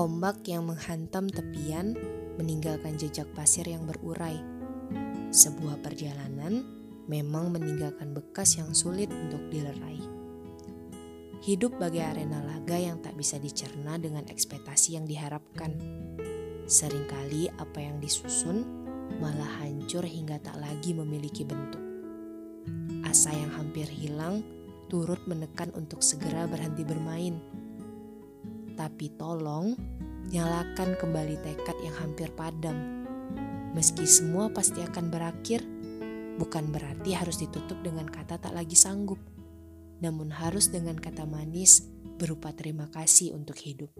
Ombak yang menghantam tepian meninggalkan jejak pasir yang berurai. Sebuah perjalanan memang meninggalkan bekas yang sulit untuk dilerai. Hidup bagai arena laga yang tak bisa dicerna dengan ekspektasi yang diharapkan. Seringkali apa yang disusun malah hancur hingga tak lagi memiliki bentuk. Asa yang hampir hilang turut menekan untuk segera berhenti bermain. Tapi tolong nyalakan kembali tekad yang hampir padam. Meski semua pasti akan berakhir, bukan berarti harus ditutup dengan kata tak lagi sanggup, namun harus dengan kata manis berupa terima kasih untuk hidup.